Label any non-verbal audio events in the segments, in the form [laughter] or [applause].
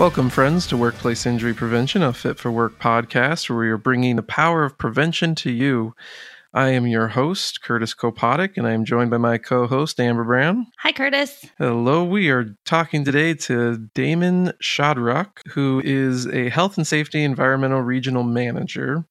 Welcome, friends, to Workplace Injury Prevention, a Fit for Work podcast where we are bringing the power of prevention to you. I am your host, Curtis Kopodic, and I am joined by my co host, Amber Brown. Hi, Curtis. Hello. We are talking today to Damon Shadrock, who is a health and safety environmental regional manager.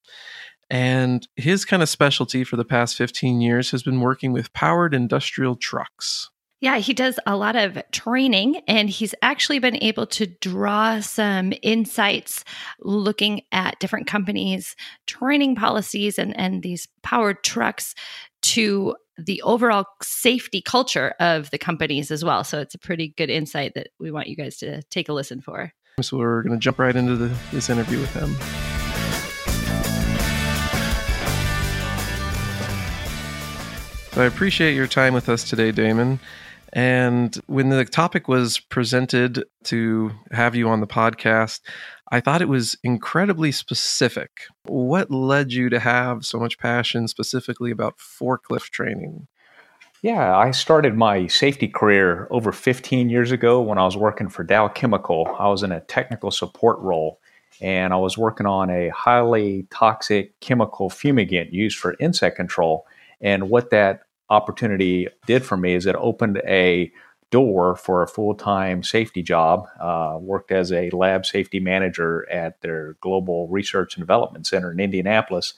And his kind of specialty for the past 15 years has been working with powered industrial trucks. Yeah, he does a lot of training and he's actually been able to draw some insights looking at different companies' training policies and, and these powered trucks to the overall safety culture of the companies as well. So it's a pretty good insight that we want you guys to take a listen for. So we're going to jump right into the, this interview with him. So I appreciate your time with us today, Damon. And when the topic was presented to have you on the podcast, I thought it was incredibly specific. What led you to have so much passion specifically about forklift training? Yeah, I started my safety career over 15 years ago when I was working for Dow Chemical. I was in a technical support role and I was working on a highly toxic chemical fumigant used for insect control. And what that opportunity did for me is it opened a door for a full-time safety job. Uh, worked as a lab safety manager at their Global Research and Development Center in Indianapolis,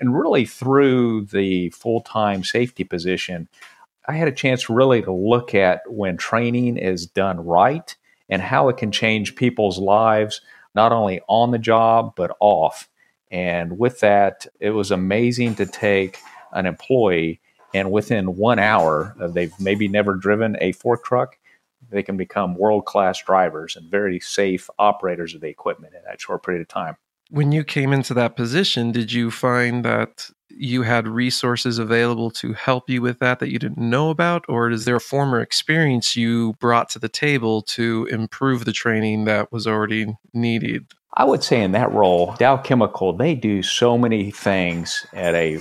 and really through the full-time safety position, I had a chance really to look at when training is done right and how it can change people's lives, not only on the job but off. And with that, it was amazing to take an employee and within one hour of they've maybe never driven a fork truck, they can become world class drivers and very safe operators of the equipment in that short period of time. When you came into that position, did you find that you had resources available to help you with that that you didn't know about? Or is there a former experience you brought to the table to improve the training that was already needed? I would say in that role, Dow Chemical, they do so many things at a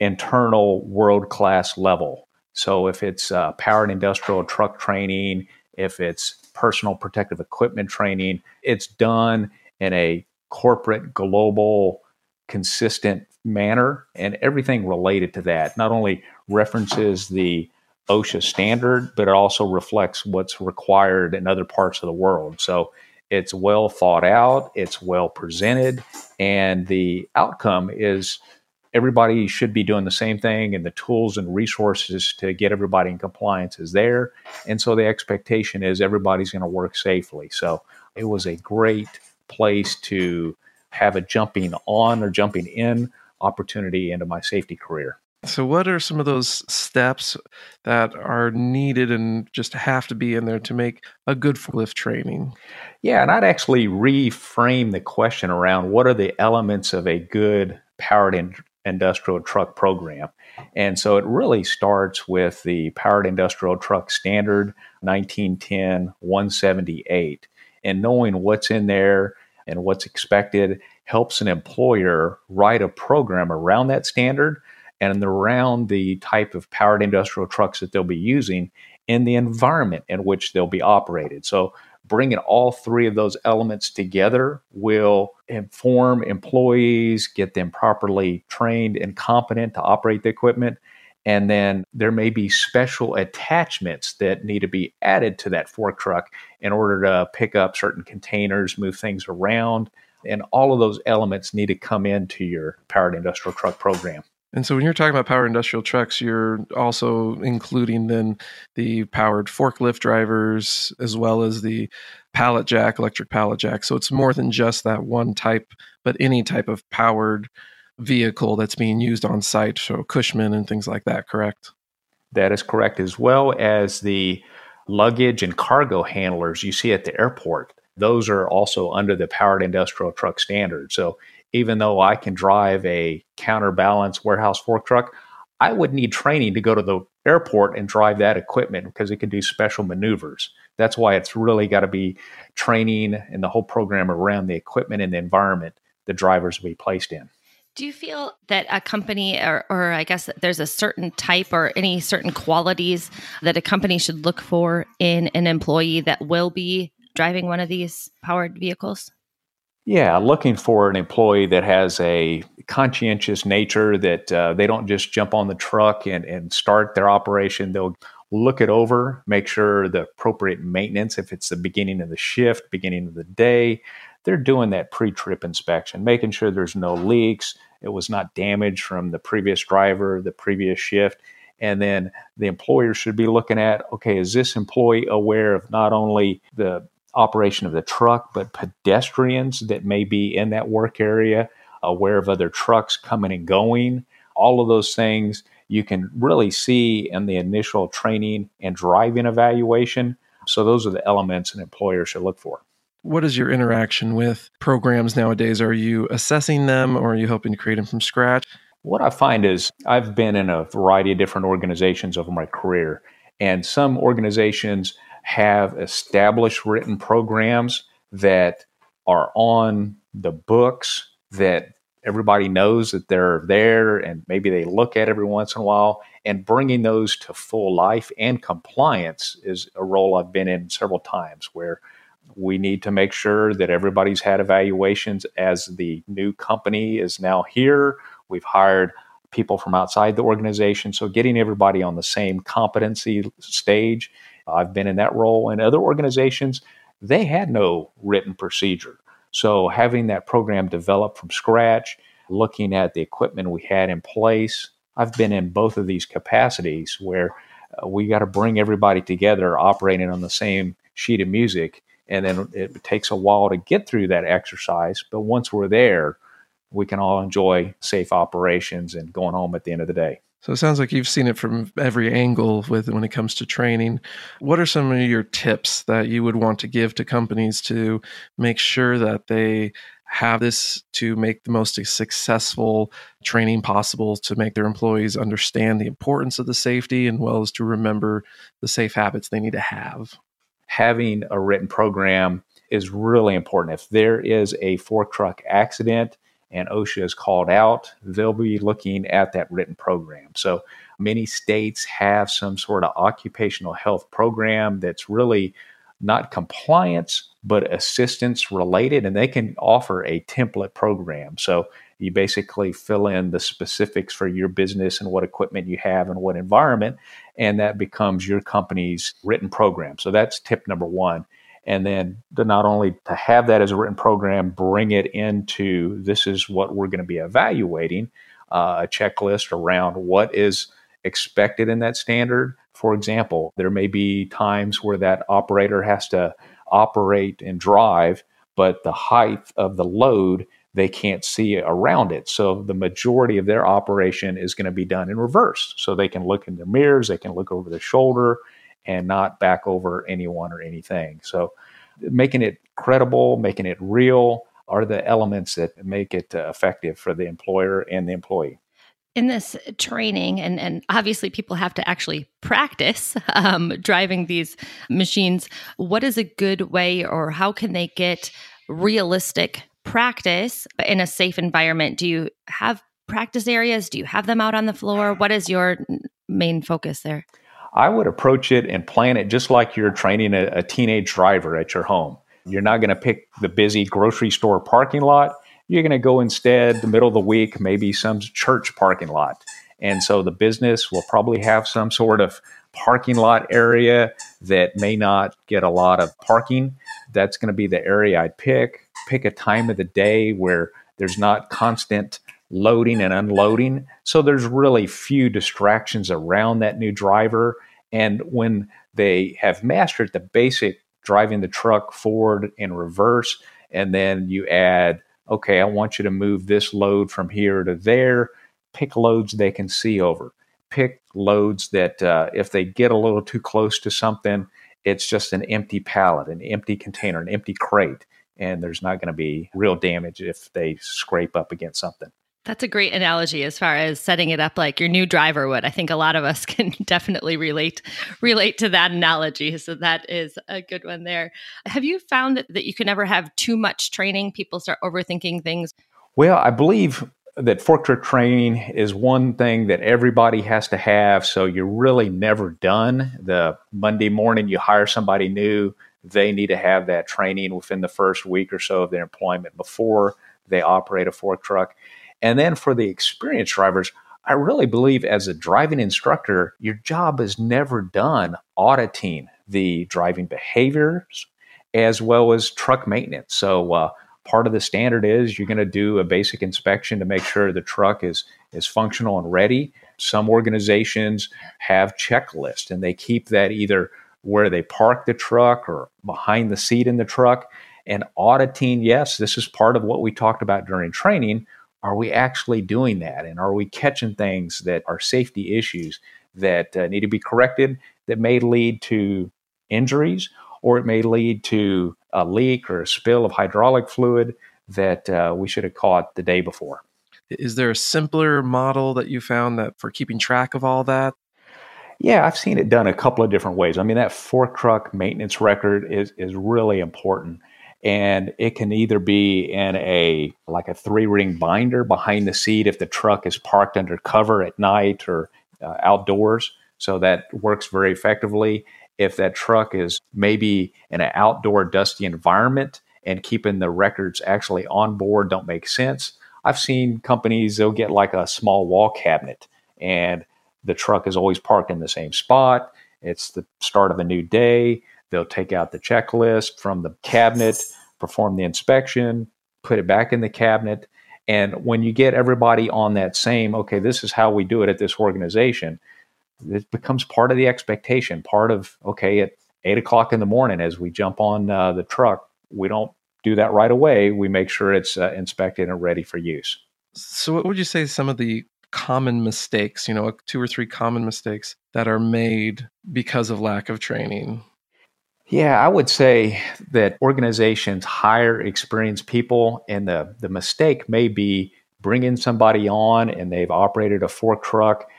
internal world class level. So if it's uh, powered industrial truck training, if it's personal protective equipment training, it's done in a corporate, global, consistent manner, and everything related to that not only references the OSHA standard, but it also reflects what's required in other parts of the world. So it's well thought out, it's well presented, and the outcome is everybody should be doing the same thing and the tools and resources to get everybody in compliance is there. And so the expectation is everybody's going to work safely. So it was a great place to have a jumping on or jumping in opportunity into my safety career. So what are some of those steps that are needed and just have to be in there to make a good lift training? Yeah and i'd actually reframe the question around what are the elements of a good powered in, industrial truck program. And so it really starts with the Powered Industrial Truck Standard 1910 178. And knowing what's in there and what's expected helps an employer write a program around that standard and around the type of powered industrial trucks that they'll be using in the environment in which they'll be operated. So bringing all three of those elements together will inform employees, get them properly trained and competent to operate the equipment. And then there may be special attachments that need to be added to that fork truck in order to pick up certain containers, move things around. And all of those elements need to come into your powered industrial truck program. And so when you're talking about power industrial trucks, you're also including then the powered forklift drivers as well as the pallet jack, electric pallet jack. So it's more than just that one type, but any type of powered vehicle that's being used on site. So Cushman and things like that, correct? That is correct, as well as the luggage and cargo handlers you see at the airport. Those are also under the powered industrial truck standard. So even though I can drive a counterbalance warehouse fork truck, I would need training to go to the airport and drive that equipment because it can do special maneuvers. That's why it's really got to be training and the whole program around the equipment and the environment the drivers will be placed in. Do you feel that a company, or, or I guess there's a certain type or any certain qualities that a company should look for in an employee that will be driving one of these powered vehicles? Yeah, looking for an employee that has a conscientious nature that uh, they don't just jump on the truck and, and start their operation. They'll look it over, make sure the appropriate maintenance, if it's the beginning of the shift, beginning of the day, they're doing that pre trip inspection, making sure there's no leaks, it was not damaged from the previous driver, the previous shift. And then the employer should be looking at okay, is this employee aware of not only the operation of the truck, but pedestrians that may be in that work area, aware of other trucks coming and going, all of those things you can really see in the initial training and driving evaluation. So, those are the elements an employer should look for. What is your interaction with programs nowadays? Are you assessing them or are you hoping to create them from scratch? What I find is I've been in a variety of different organizations over my career, and some organizations have established written programs that are on the books that everybody knows that they're there and maybe they look at every once in a while and bringing those to full life and compliance is a role I've been in several times where we need to make sure that everybody's had evaluations as the new company is now here. We've hired people from outside the organization. So getting everybody on the same competency stage. I've been in that role in other organizations. They had no written procedure. So having that program developed from scratch, looking at the equipment we had in place, I've been in both of these capacities where uh, we got to bring everybody together operating on the same sheet of music. And then it takes a while to get through that exercise. But once we're there, we can all enjoy safe operations and going home at the end of the day. So it sounds like you've seen it from every angle with when it comes to training. What are some of your tips that you would want to give to companies to make sure that they have this to make the most successful training possible to make their employees understand the importance of the safety and well as to remember the safe habits they need to have? Having a written program is really important. If there is a fork truck accident, and OSHA is called out, they'll be looking at that written program. So many states have some sort of occupational health program that's really not compliance, but assistance related, and they can offer a template program. So you basically fill in the specifics for your business and what equipment you have and what environment, and that becomes your company's written program. So that's tip number one and then to not only to have that as a written program bring it into this is what we're going to be evaluating uh, a checklist around what is expected in that standard. For example there may be times where that operator has to operate and drive but the height of the load they can't see around it. So the majority of their operation is going to be done in reverse. So they can look in their mirrors they can look over their shoulder and not back over anyone or anything. So, making it credible, making it real are the elements that make it uh, effective for the employer and the employee. In this training, and, and obviously people have to actually practice [laughs] um, driving these machines, what is a good way or how can they get realistic practice in a safe environment? Do you have practice areas? Do you have them out on the floor? What is your main focus there? I would approach it and plan it just like you're training a, a teenage driver at your home. You're not going to pick the busy grocery store parking lot. You're going to go instead the middle of the week, maybe some church parking lot. And so the business will probably have some sort of parking lot area that may not get a lot of parking. That's going to be the area I'd pick. Pick a time of the day where there's not constant loading and unloading. So there's really few distractions around that new driver. And when they have mastered the basic driving the truck forward and reverse, and then you add, okay, I want you to move this load from here to there, pick loads they can see over. Pick loads that uh, if they get a little too close to something, it's just an empty pallet, an empty container, an empty crate, and there's not going to be real damage if they scrape up against something. That's a great analogy as far as setting it up like your new driver would. I think a lot of us [laughs] can definitely relate relate to that analogy. So that is a good one there. Have you found that, that you can never have too much training? People start overthinking things. Well, I believe that fork truck training is one thing that everybody has to have. So you're really never done. The Monday morning you hire somebody new, they need to have that training within the first week or so of their employment before they operate a fork truck. And then for the experienced drivers, I really believe as a driving instructor, your job is never done auditing the driving behaviors as well as truck maintenance. So, uh, part of the standard is you're going to do a basic inspection to make sure the truck is is functional and ready. Some organizations have checklists and they keep that either where they park the truck or behind the seat in the truck. And auditing, yes, this is part of what we talked about during training. Are we actually doing that? And are we catching things that are safety issues that uh, need to be corrected that may lead to injuries or it may lead to a leak or a spill of hydraulic fluid that uh, we should have caught the day before? Is there a simpler model that you found that for keeping track of all that? Yeah, I've seen it done a couple of different ways. I mean, that fork truck maintenance record is is really important, and it can either be in a like a three ring binder behind the seat if the truck is parked under cover at night or uh, outdoors. So that works very effectively. If that truck is maybe in an outdoor dusty environment and keeping the records actually on board don't make sense, I've seen companies they'll get like a small wall cabinet and the truck is always parked in the same spot. It's the start of a new day. They'll take out the checklist from the cabinet, perform the inspection, put it back in the cabinet. And when you get everybody on that same, okay, this is how we do it at this organization, it becomes part of the expectation, part of, okay, at eight o'clock in the morning as we jump on uh, the truck, we don't do that right away. We make sure it's uh, inspected and ready for use. So, what would you say some of the common mistakes, you know, two or three common mistakes that are made because of lack of training? Yeah, I would say that organizations hire experienced people, and the, the mistake may be bringing somebody on and they've operated a fork truck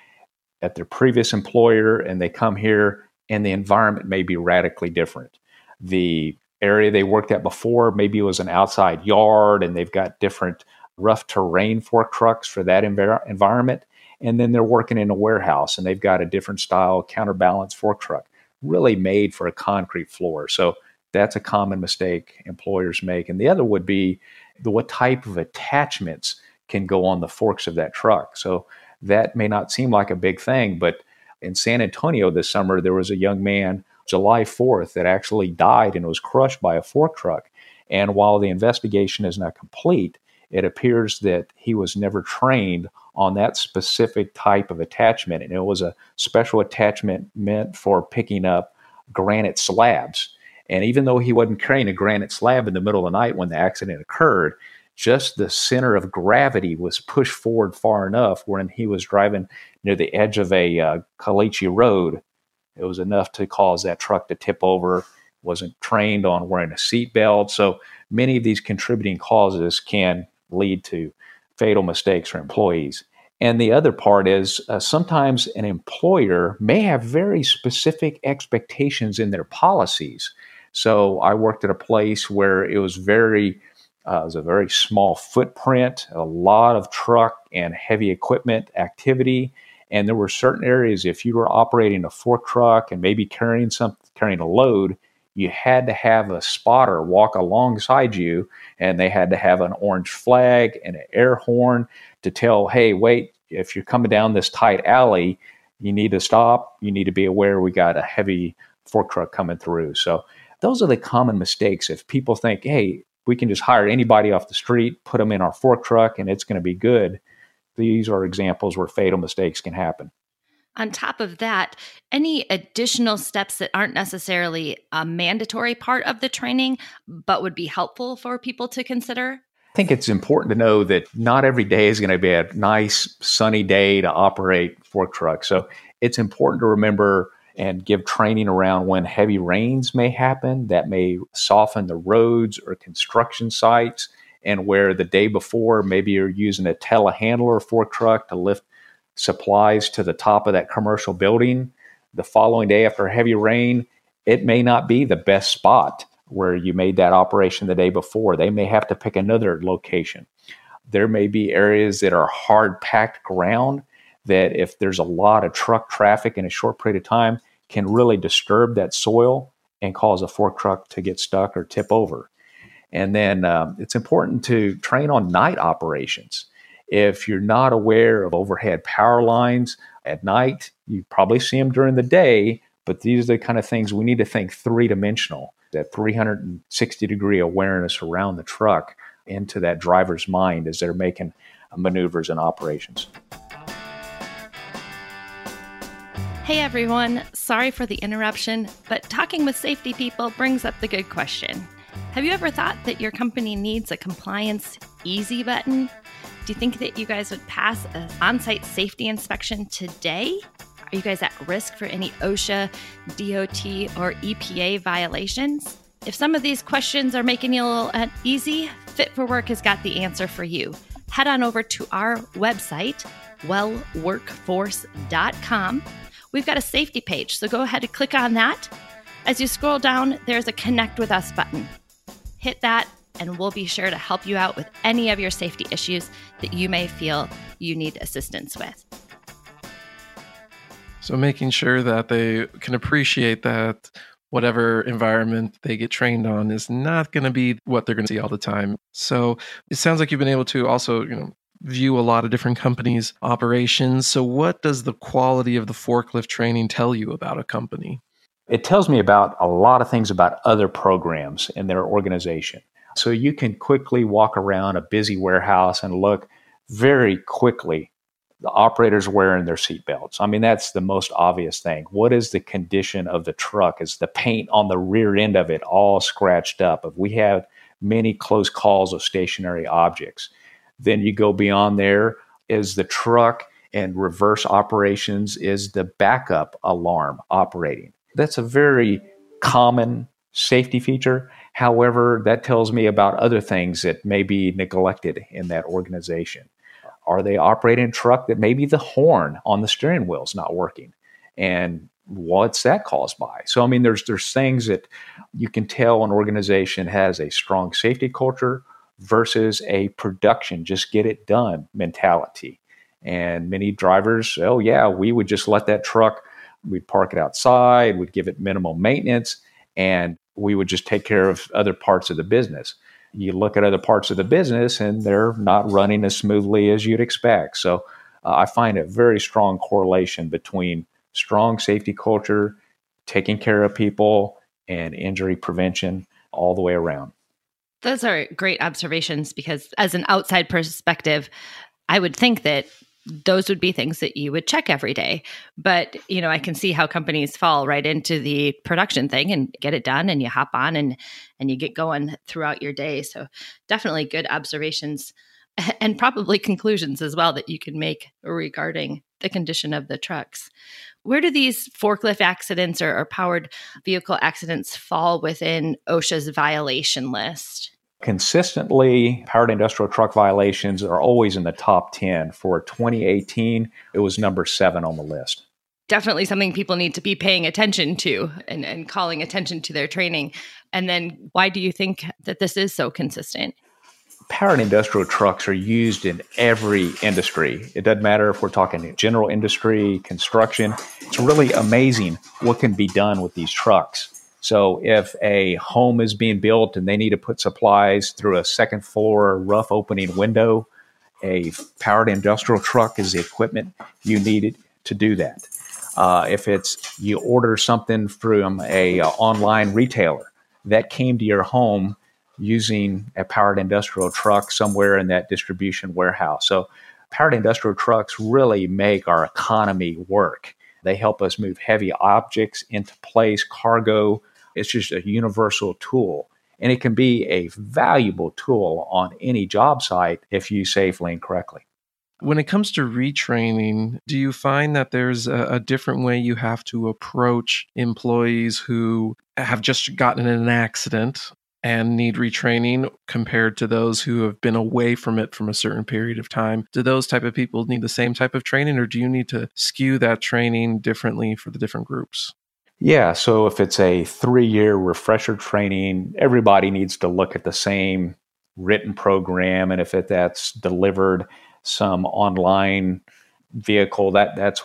at their previous employer and they come here and the environment may be radically different. The area they worked at before maybe it was an outside yard and they've got different rough terrain fork trucks for that env- environment. And then they're working in a warehouse and they've got a different style counterbalance fork truck, really made for a concrete floor. So that's a common mistake employers make. And the other would be the, what type of attachments can go on the forks of that truck. So that may not seem like a big thing, but in San Antonio this summer, there was a young man, July 4th, that actually died and was crushed by a fork truck. And while the investigation is not complete, it appears that he was never trained on that specific type of attachment. And it was a special attachment meant for picking up granite slabs. And even though he wasn't carrying a granite slab in the middle of the night when the accident occurred, just the center of gravity was pushed forward far enough when he was driving near the edge of a uh, road. It was enough to cause that truck to tip over. Wasn't trained on wearing a seatbelt. So many of these contributing causes can lead to fatal mistakes for employees. And the other part is uh, sometimes an employer may have very specific expectations in their policies. So I worked at a place where it was very, uh, it was a very small footprint, a lot of truck and heavy equipment activity. And there were certain areas, if you were operating a fork truck and maybe carrying some, carrying a load, you had to have a spotter walk alongside you and they had to have an orange flag and an air horn to tell hey wait if you're coming down this tight alley you need to stop. You need to be aware we got a heavy fork truck coming through. So those are the common mistakes. If people think hey we can just hire anybody off the street put them in our fork truck and it's going to be good these are examples where fatal mistakes can happen on top of that, any additional steps that aren't necessarily a mandatory part of the training, but would be helpful for people to consider? I think it's important to know that not every day is going to be a nice sunny day to operate fork truck. So it's important to remember and give training around when heavy rains may happen that may soften the roads or construction sites and where the day before maybe you're using a telehandler fork truck to lift supplies to the top of that commercial building the following day after heavy rain, it may not be the best spot where you made that operation the day before. They may have to pick another location. There may be areas that are hard packed ground that, if there's a lot of truck traffic in a short period of time, can really disturb that soil and cause a fork truck to get stuck or tip over. And then um, it's important to train on night operations. If you're not aware of overhead power lines at night, you probably see them during the day, but these are the kind of things we need to think three dimensional, that 360 degree awareness around the truck into that driver's mind as they're making maneuvers and operations. Hey everyone, sorry for the interruption, but talking with safety people brings up the good question. Have you ever thought that your company needs a compliance easy button? Do you think that you guys would pass an on site safety inspection today? Are you guys at risk for any OSHA, DOT, or EPA violations? If some of these questions are making you a little uneasy, Fit for Work has got the answer for you. Head on over to our website, wellworkforce.com. We've got a safety page, so go ahead and click on that. As you scroll down, there's a Connect with Us button. Hit that, and we'll be sure to help you out with any of your safety issues that you may feel you need assistance with. So, making sure that they can appreciate that whatever environment they get trained on is not going to be what they're going to see all the time. So, it sounds like you've been able to also, you know, view a lot of different companies' operations. So, what does the quality of the forklift training tell you about a company? It tells me about a lot of things about other programs in their organization. So, you can quickly walk around a busy warehouse and look very quickly the operators wearing their seatbelts. I mean, that's the most obvious thing. What is the condition of the truck? Is the paint on the rear end of it all scratched up? If we have many close calls of stationary objects, then you go beyond there. Is the truck and reverse operations? Is the backup alarm operating? That's a very common safety feature. However, that tells me about other things that may be neglected in that organization. Are they operating a truck that maybe the horn on the steering wheel is not working? And what's that caused by? So I mean there's there's things that you can tell an organization has a strong safety culture versus a production just get it done mentality. And many drivers, oh yeah, we would just let that truck we'd park it outside, we'd give it minimal maintenance and we would just take care of other parts of the business you look at other parts of the business and they're not running as smoothly as you'd expect. So uh, I find a very strong correlation between strong safety culture, taking care of people, and injury prevention all the way around. Those are great observations because, as an outside perspective, I would think that those would be things that you would check every day. But, you know, I can see how companies fall right into the production thing and get it done and you hop on and and you get going throughout your day. So, definitely good observations [laughs] and probably conclusions as well that you can make regarding the condition of the trucks. Where do these forklift accidents or, or powered vehicle accidents fall within OSHA's violation list? Consistently, powered industrial truck violations are always in the top 10. For 2018, it was number seven on the list. Definitely something people need to be paying attention to and, and calling attention to their training. And then, why do you think that this is so consistent? Powered industrial trucks are used in every industry. It doesn't matter if we're talking general industry, construction. It's really amazing what can be done with these trucks. So if a home is being built and they need to put supplies through a second floor rough opening window, a powered industrial truck is the equipment you needed to do that. Uh, if it's you order something from a uh, online retailer that came to your home using a powered industrial truck somewhere in that distribution warehouse. So powered industrial trucks really make our economy work. They help us move heavy objects into place, cargo, it's just a universal tool. And it can be a valuable tool on any job site if you safely and correctly. When it comes to retraining, do you find that there's a, a, different way you have to approach employees who have just gotten in an accident and need retraining compared to those who have been away from it from a certain period of time? Do those type of people need the same type of training or do you need to skew that training differently for the different groups? Yeah, so if it's a three year refresher training, everybody needs to look at the same written program. And if it, that's delivered some online vehicle, that that's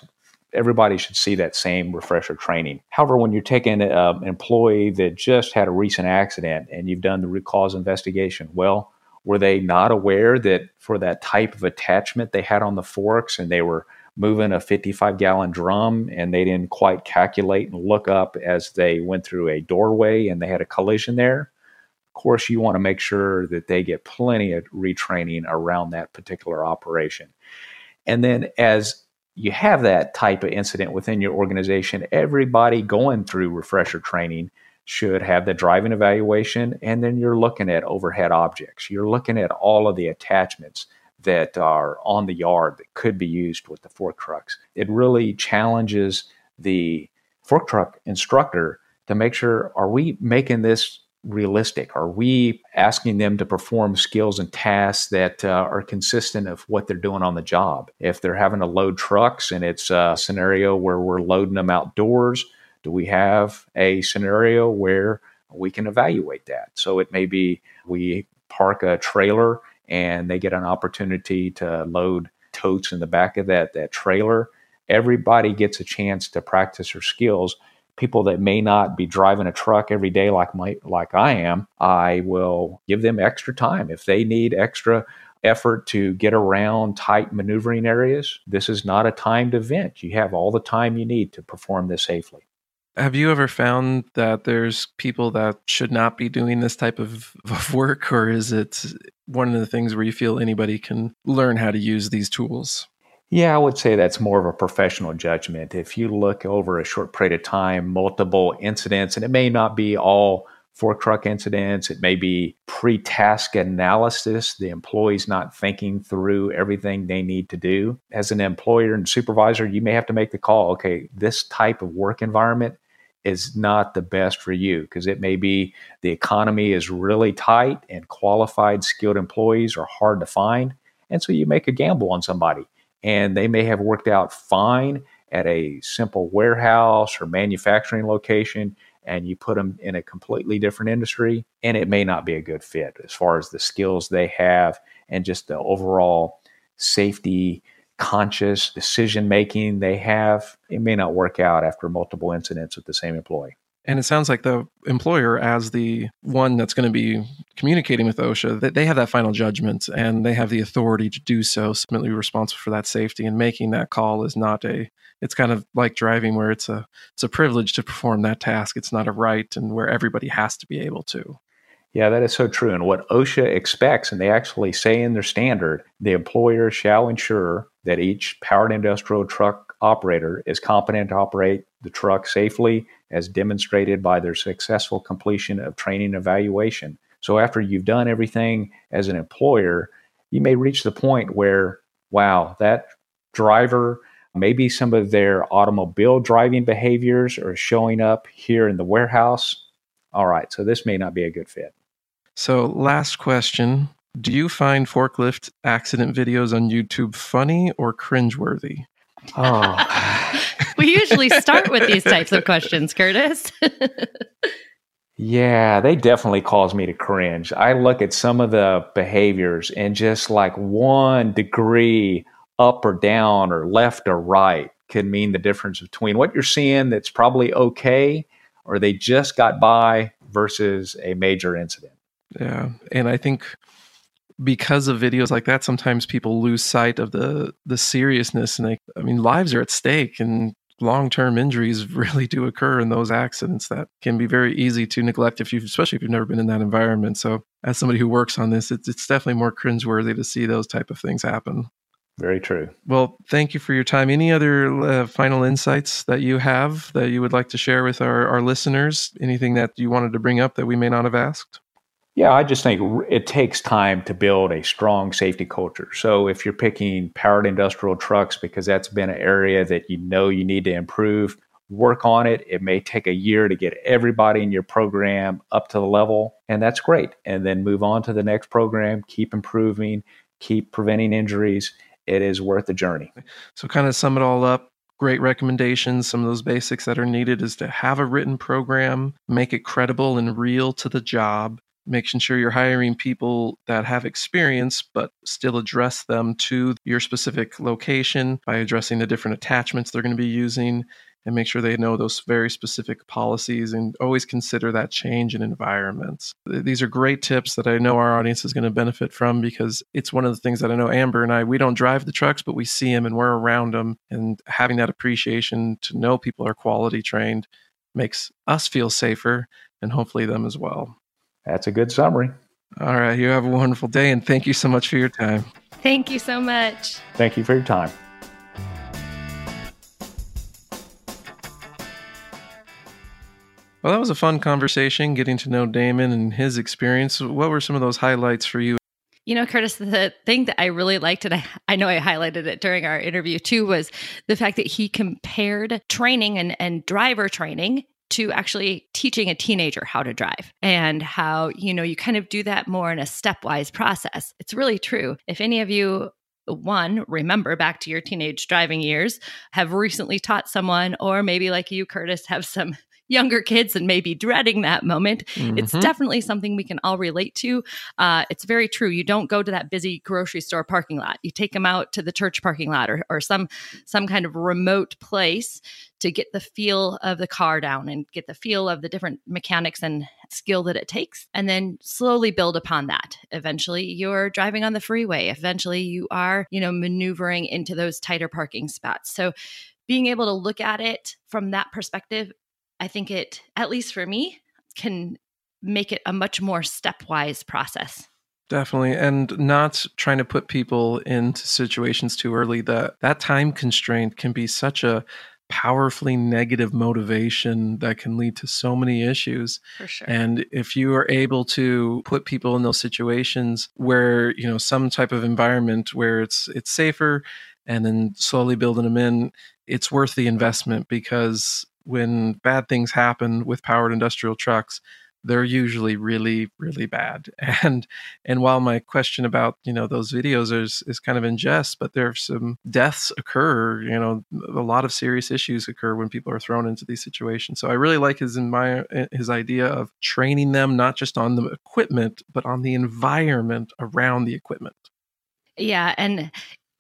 everybody should see that same refresher training. However, when you're taking an employee that just had a recent accident and you've done the root cause investigation, well, were they not aware that for that type of attachment they had on the forks and they were moving a 55 gallon drum and they didn't quite calculate and look up as they went through a doorway and they had a collision there? Of course, you want to make sure that they get plenty of retraining around that particular operation. And then as you have that type of incident within your organization, everybody going through refresher training should have the driving evaluation. And then you're looking at overhead objects. You're looking at all of the attachments that are on the yard that could be used with the fork trucks. It really challenges the fork truck instructor to make sure are we making this realistic? Are we asking them to perform skills and tasks that uh, are consistent of what they're doing on the job? If they're having to load trucks and it's a scenario where we're loading them outdoors, do we have a scenario where we can evaluate that? So it may be we park a trailer and they get an opportunity to load totes in the back of that that trailer. Everybody gets a chance to practice their skills people that may not be driving a truck every day like my like I am, I will give them extra time if they need extra effort to get around tight maneuvering areas. This is not a timed event. You have all the time you need to perform this safely. Have you ever found that there's people that should not be doing this type of, of work, or is it one of the things where you feel anybody can learn how to use these tools? Yeah, I would say that's more of a professional judgment. If you look over a short period of time, multiple incidents, and it may not be all fork truck incidents, it may be pre task analysis, the employee's not thinking through everything they need to do. As an employer and supervisor, you may have to make the call okay, this type of work environment is not the best for you because it may be the economy is really tight and qualified, skilled employees are hard to find. And so you make a gamble on somebody and they may have worked out fine at a simple warehouse or manufacturing location and you put them in a completely different industry and it may not be a good fit as far as the skills they have and just the overall safety conscious decision making they have it may not work out after multiple incidents with the same employee and it sounds like the employer, as the one that's going to be communicating with OSHA, that they have that final judgment and they have the authority to do so, ultimately responsible for that safety. And making that call is not a it's kind of like driving where it's a it's a privilege to perform that task. It's not a right and where everybody has to be able to. Yeah, that is so true. And what OSHA expects, and they actually say in their standard, the employer shall ensure that each powered industrial truck operator is competent to operate the truck safely as demonstrated by their successful completion of training evaluation. So, after you've done everything as an employer, you may reach the point where, wow, that driver, maybe some of their automobile driving behaviors are showing up here in the warehouse. All right, so this may not be a good fit. So, last question Do you find forklift accident videos on YouTube funny or cringeworthy? Oh. [laughs] we usually start with these types of questions, Curtis. [laughs] yeah, they definitely cause me to cringe. I look at some of the behaviors and just like one degree up or down or left or right can mean the difference between what you're seeing that's probably okay or they just got by versus a major incident. Yeah. And I think because of videos like that sometimes people lose sight of the the seriousness and they i mean lives are at stake and long-term injuries [laughs] really do occur in those accidents that can be very easy to neglect if you've especially if you've never been in that environment. So as somebody who works on this it's, it's definitely more cringeworthy to see those type of things happen. Very true. Well thank you for your time. Any other uh, final insights that you have that you would like to share with our, our listeners? Anything that you wanted to bring up that we may not have asked yeah, I just think it takes time to build a strong safety culture. So if you're picking powered industrial trucks because that's been an area that you know you need to improve, work on it. It may take a year to get everybody in your program up to the level, and that's great. And then move on to the next program, keep improving, keep preventing injuries. It is worth the journey. So, kind of sum it all up, great recommendations. Some of those basics that are needed is to have a written program, make it credible and real to the job, making sure you're hiring people that have experience but still address them to your specific location by addressing the different attachments they're going to be using and make sure they know those very specific policies and always consider that change in environments. These are great tips that I know our audience is going to benefit from because it's one of the things that I know Amber and I, we don't drive the trucks, but we see them and we're around them. And having that appreciation to know people are quality trained makes us feel safer and hopefully them as well. That's a good summary. All right. You have a wonderful day and thank you so much for your time. Thank you so much. Thank you for your time. Well, that was a fun conversation getting to know Damon and his experience. What were some of those highlights for you? You know, Curtis, the thing that I really liked, and I, I know I highlighted it during our interview too, was the fact that he compared training and, and driver training to actually teaching a teenager how to drive and how, you know, you kind of do that more in a stepwise process. It's really true. If any of you one, remember back to your teenage driving years, have recently taught someone, or maybe like you, Curtis, have some younger kids and maybe dreading that moment. Mm-hmm. It's definitely something we can all relate to. Uh, it's very true. You don't go to that busy grocery store parking lot. You take them out to the church parking lot or, or some some kind of remote place to get the feel of the car down and get the feel of the different mechanics and skill that it takes and then slowly build upon that eventually you're driving on the freeway eventually you are you know maneuvering into those tighter parking spots so being able to look at it from that perspective I think it, at least for me, can make it a much more stepwise process. Definitely. And not trying to put people into situations too early. That that time constraint can be such a powerfully negative motivation that can lead to so many issues. For sure. And if you are able to put people in those situations where, you know, some type of environment where it's it's safer and then slowly building them in, it's worth the investment because when bad things happen with powered industrial trucks, they're usually really really bad. [laughs] And and while my question about you know those videos is is kind of in jest but there are some deaths occur you know a lot of serious issues occur when people are thrown into these situations. So i really like his in my uh, his idea of training them not just on the equipment but on the environment around the equipment. Yeah and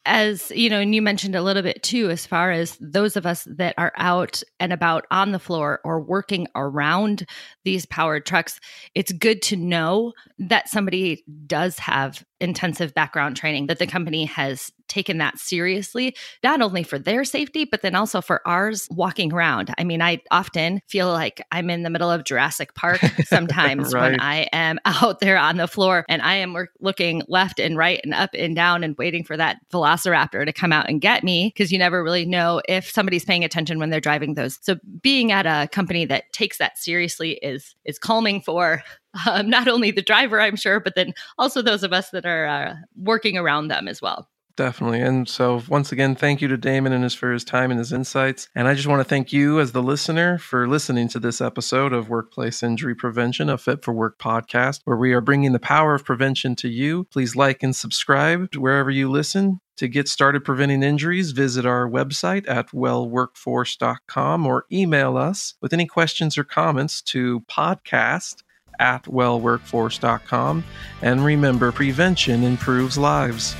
as you know, and you mentioned a little bit too, as far as those of us that are out and about on the floor or working around these powered trucks, it's good to know that somebody does have intensive background training, that the company has taken that seriously, not only for their safety, but then also for ours walking around. I mean, I often feel like I'm in the middle of Jurassic Park sometimes [laughs] right. when I am [laughs] out there on the floor and I am looking left and right and up and down and waiting for that velociraptor to come out and get me because you never really know if somebody's paying attention when they're driving those. So being at a company that takes that seriously is is calming for [laughs] um, not only the driver, I'm sure, but then also those of us that are uh, working around them as well. Definitely. And so, once again, thank you to Damon and his for his time and his insights. And I just want to thank you, as the listener, for listening to this episode of Workplace Injury Prevention, a Fit for Work podcast, where we are bringing the power of prevention to you. Please like and subscribe wherever you listen. To get started preventing injuries, visit our website at wellworkforce.com or email us with any questions or comments to podcast at wellworkforce.com. And remember, prevention improves lives.